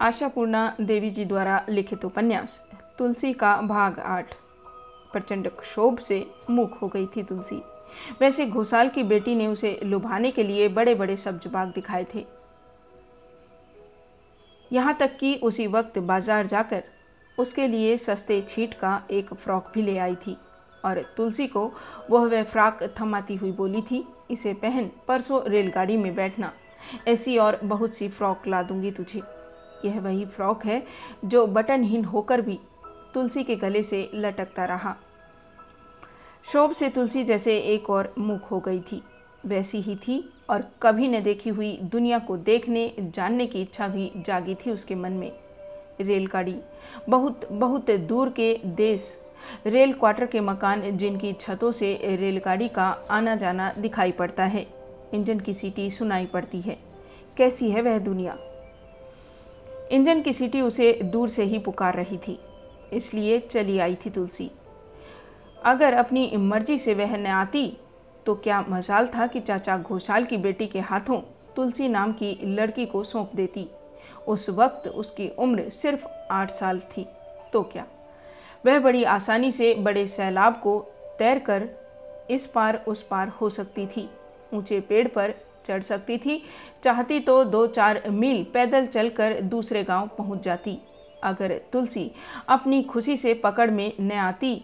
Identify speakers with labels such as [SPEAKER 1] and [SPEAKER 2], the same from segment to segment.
[SPEAKER 1] आशापूर्णा देवी जी द्वारा लिखित उपन्यास, तुलसी का भाग आठ। प्रचंड क्षोभ से मुख हो गई थी तुलसी। वैसे घोसाल की बेटी ने उसे लुभाने के लिए बड़े बड़े सब जवाब दिखाए थे। यहाँ तक कि उसी वक्त बाज़ार जाकर उसके लिए सस्ते छीट का एक फ्रॉक भी ले आई थी और तुलसी को वह वह फ्रॉक थमाती हुई बोली थी, इसे पहन, परसों रेलगाड़ी में बैठना। ऐसी और बहुत सी फ्रॉक ला दूँगी तुझे। यह वही फ्रॉक है जो बटनहीन होकर भी तुलसी के गले से लटकता रहा। शोभ से तुलसी जैसे एक और मुख हो गई थी। वैसी ही थी और कभी न देखी हुई दुनिया को देखने, जानने की इच्छा भी जागी थी उसके मन में। रेलगाड़ी, बहुत बहुत दूर के देश, रेल क्वार्टर के मकान जिनकी छतों से रेलगाड़ी का आना जाना दिखाई पड़ता है। इंजन की सीटी सुनाई पड़ती है। कैसी है वह दुनिया? इंजन की सीटी उसे दूर से ही पुकार रही थी, इसलिए चली आई थी तुलसी। अगर अपनी मर्ज़ी से वह न आती तो क्या मजाल था कि चाचा घोषाल की बेटी के हाथों तुलसी नाम की लड़की को सौंप देती। उस वक्त उसकी उम्र सिर्फ़ आठ साल थी तो क्या? वह बड़ी आसानी से बड़े सैलाब को तैर कर इस पार उस पार हो सकती थी। ऊँचे पेड़ पर चढ़ सकती थी। चाहती तो दो चार मील पैदल चलकर दूसरे गाँव पहुँच जाती। अगर तुलसी अपनी खुशी से पकड़ में न आती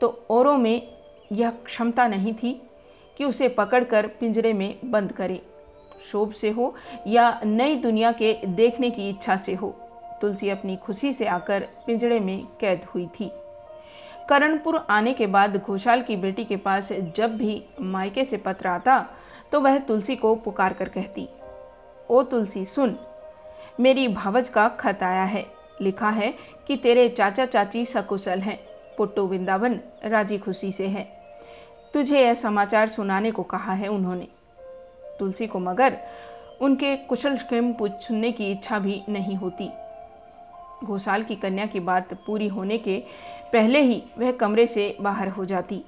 [SPEAKER 1] तो औरों में यह क्षमता नहीं थी कि उसे पकड़कर पिंजरे में बंद करे। शोभ से हो या नई दुनिया के देखने की इच्छा से हो, तुलसी अपनी खुशी से आकर पिंजरे में कैद हुई थी। करणपुर आने के बाद घोषाल की बेटी के पास जब भी मायके से पत्र आता तो वह तुलसी को पुकार कर कहती, ओ तुलसी, सुन, मेरी भावज का खत आया है। लिखा है कि तेरे चाचा चाची सकुशल हैं। पुट्टू वृंदावन राज़ी खुशी से है। तुझे यह समाचार सुनाने को कहा है उन्होंने। तुलसी को मगर उनके कुशल क्षेम पूछने की इच्छा भी नहीं होती। घोषाल की कन्या की बात पूरी होने के पहले ही वह कमरे से बाहर हो जाती।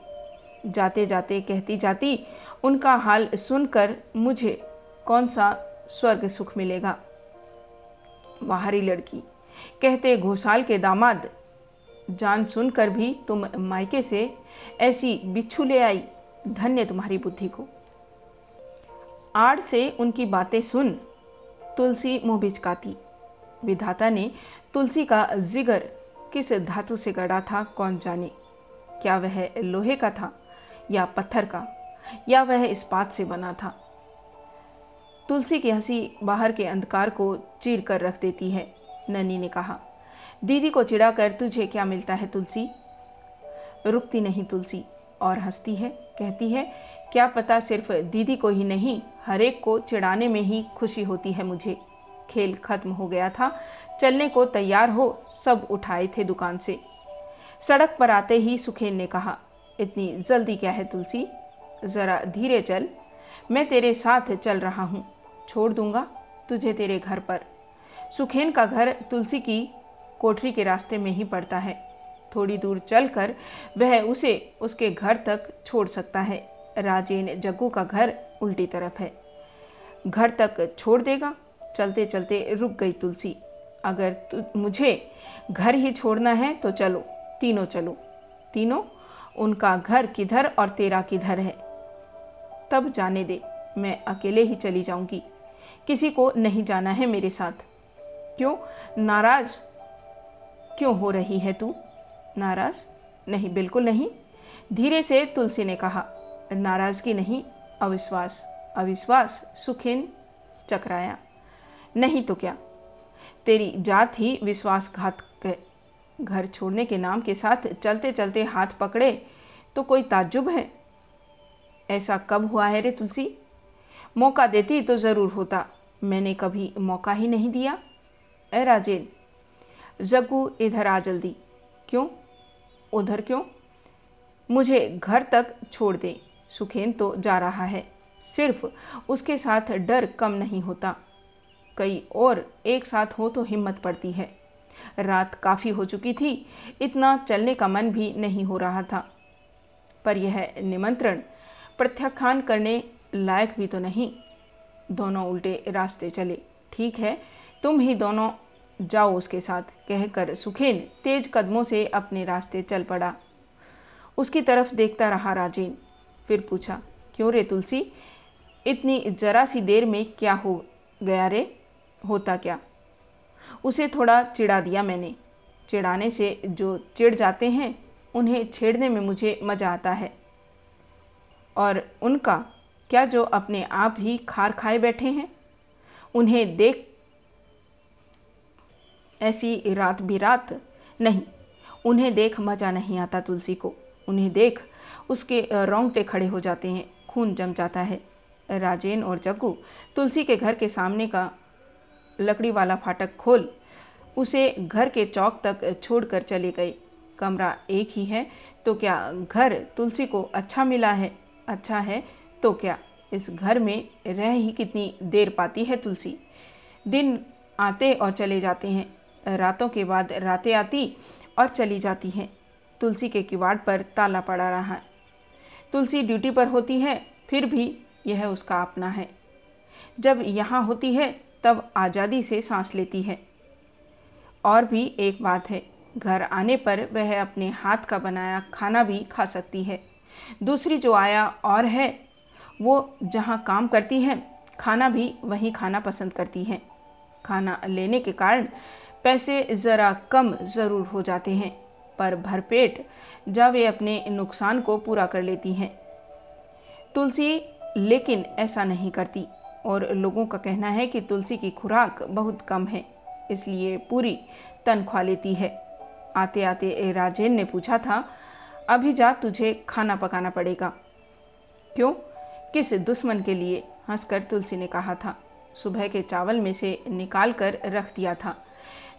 [SPEAKER 1] जाते जाते कहती जाती, उनका हाल सुनकर मुझे कौन सा स्वर्ग सुख मिलेगा? बाहरी लड़की, कहते घोसाल के दामाद, जान सुनकर भी तुम मायके से ऐसी बिच्छू ले आई, धन्य तुम्हारी बुद्धि को। आड़ से उनकी बातें सुन तुलसी मुँह बिचकाती। विधाता ने तुलसी का जिगर किस धातु से गढ़ा था कौन जाने? क्या वह लोहे का था? या पत्थर का, या वह इस्पात से बना था। तुलसी की हँसी बाहर के अंधकार को चीर कर रख देती है ननी ने कहा। दीदी को चिढ़ाकर तुझे क्या मिलता है तुलसी? रुकती नहीं तुलसी और हंसती है, कहती है, क्या पता सिर्फ़ दीदी को ही नहीं, हर एक को चिढ़ाने में ही खुशी होती है मुझे। खेल खत्म हो गया था, चलने को तैयार हो सब उठाए थे दुकान से। सड़क पर आते ही सुखेन ने कहा इतनी जल्दी क्या है तुलसी ज़रा धीरे चल। मैं तेरे साथ चल रहा हूँ। छोड़ दूँगा तुझे तेरे घर पर। सुखेन का घर तुलसी की कोठरी के रास्ते में ही पड़ता है। थोड़ी दूर चलकर वह उसे उसके घर तक छोड़ सकता है। राजेन जग्गू का घर उल्टी तरफ़ है। घर तक छोड़ देगा। चलते चलते रुक गई तुलसी। अगर तु, मुझे घर ही छोड़ना है तो चलो तीनों चलो। तीनों उनका घर किधर और तेरा किधर है। तब जाने दे, मैं अकेले ही चली जाऊँगी। किसी को नहीं जाना है मेरे साथ। क्यों? नाराज़ क्यों हो रही है तू? नाराज़? नहीं, बिल्कुल नहीं। धीरे से तुलसी ने कहा, नाराज़गी नहीं, अविश्वास। अविश्वास सुखिन चकराया। नहीं तो क्या? तेरी जात ही विश्वासघात घर छोड़ने के नाम के साथ चलते चलते हाथ पकड़े तो कोई ताज्जुब है? ऐसा कब हुआ है रे तुलसी? मौका देती तो ज़रूर होता। मैंने कभी मौका ही नहीं दिया। ए राजेन, जग्गू इधर आ जल्दी। क्यों? उधर क्यों? मुझे घर तक छोड़ दे। सुखेन तो जा रहा है। सिर्फ़ उसके साथ डर कम नहीं होता। कई और एक साथ हो तो हिम्मत पड़ती है। रात काफ़ी हो चुकी थी। इतना चलने का मन भी नहीं हो रहा था। पर यह निमंत्रण प्रत्याख्यान करने लायक भी तो नहीं। दोनों उल्टे रास्ते चले। ठीक है, तुम ही दोनों जाओ उसके साथ, कहकर सुखेन तेज कदमों से अपने रास्ते चल पड़ा। उसकी तरफ़ देखता रहा राजेन, फिर पूछा, क्यों रे तुलसी? इतनी जरा सी देर में क्या हो गया रे? होता क्या? उसे थोड़ा चिढ़ा दिया मैंने। चिढ़ाने से जो चिढ़ जाते हैं उन्हें छेड़ने में मुझे मज़ा आता है। और उनका, क्या जो अपने आप ही खार खाए बैठे हैं? उन्हें देख ऐसी रात भी रात नहीं, उन्हें देख मज़ा नहीं आता तुलसी को। उन्हें देख उसके रोंगटे खड़े हो जाते हैं, खून जम जाता है। राजेन और जग्गू, तुलसी के घर के सामने का लकड़ी वाला फाटक खोल, उसे घर के चौक तक छोड़कर चले गए। कमरा एक ही है तो क्या घर तुलसी को अच्छा मिला है? अच्छा है तो क्या इस घर में रह ही कितनी देर पाती है तुलसी? दिन आते और चले जाते हैं, रातों के बाद रातें आती और चली जाती हैं। तुलसी के किवाड़ पर ताला पड़ा रहा। है तुलसी ड्यूटी पर होती है, फिर भी यह उसका अपना है। जब यहाँ होती है, तब आज़ादी से सांस लेती है। और भी एक बात है घर आने पर वह अपने हाथ का बनाया खाना भी खा सकती है। दूसरी जो आया और है, वो जहाँ काम करती हैं, खाना भी वहीं खाना पसंद करती हैं। खाना लेने के कारण पैसे ज़रा कम ज़रूर हो जाते हैं, पर भरपेट जब वे अपने नुकसान को पूरा कर लेती हैं। तुलसी लेकिन ऐसा नहीं करती, और लोगों का कहना है कि तुलसी की खुराक बहुत कम है, इसलिए पूरी तनख्वाह लेती है। आते आते राजेन ने पूछा था, अभी जा तुझे खाना पकाना पड़ेगा। क्यों? किस दुश्मन के लिए? हंसकर तुलसी ने कहा था। सुबह के चावल में से निकाल कर रख दिया था।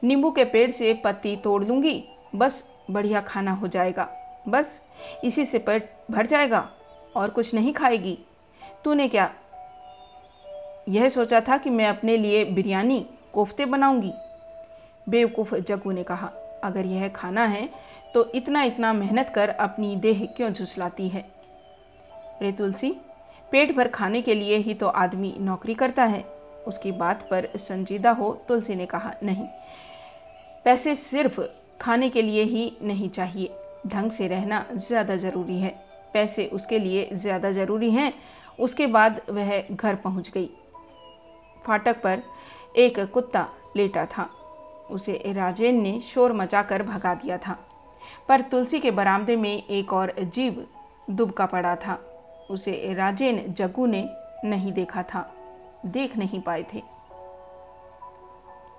[SPEAKER 1] नींबू के पेड़ से पत्ती तोड़ लूँगी बस बढ़िया खाना हो जाएगा। बस इसी से पेट भर जाएगा और कुछ नहीं खाएगी। तूने क्या यह सोचा था कि मैं अपने लिए बिरयानी, कोफ्ते बनाऊँगी? बेवकूफ़ जग्गू ने कहा। अगर यह खाना है तो इतना इतना मेहनत कर अपनी देह क्यों झुसलाती है? रे तुलसी, पेट भर खाने के लिए ही तो आदमी नौकरी करता है। उसकी बात पर संजीदा हो तुलसी ने कहा, नहीं, पैसे सिर्फ़ खाने के लिए ही नहीं चाहिए। ढंग से रहना ज़्यादा ज़रूरी है। पैसे उसके लिए ज़्यादा ज़रूरी हैं। उसके बाद वह घर पहुँच गई। फाटक पर एक कुत्ता लेटा था। उसे राजेन ने शोर मचाकर भगा दिया था। पर तुलसी के बरामदे में एक और जीव दुबका पड़ा था। उसे राजेन जग्गू ने नहीं देखा था। देख नहीं पाए थे।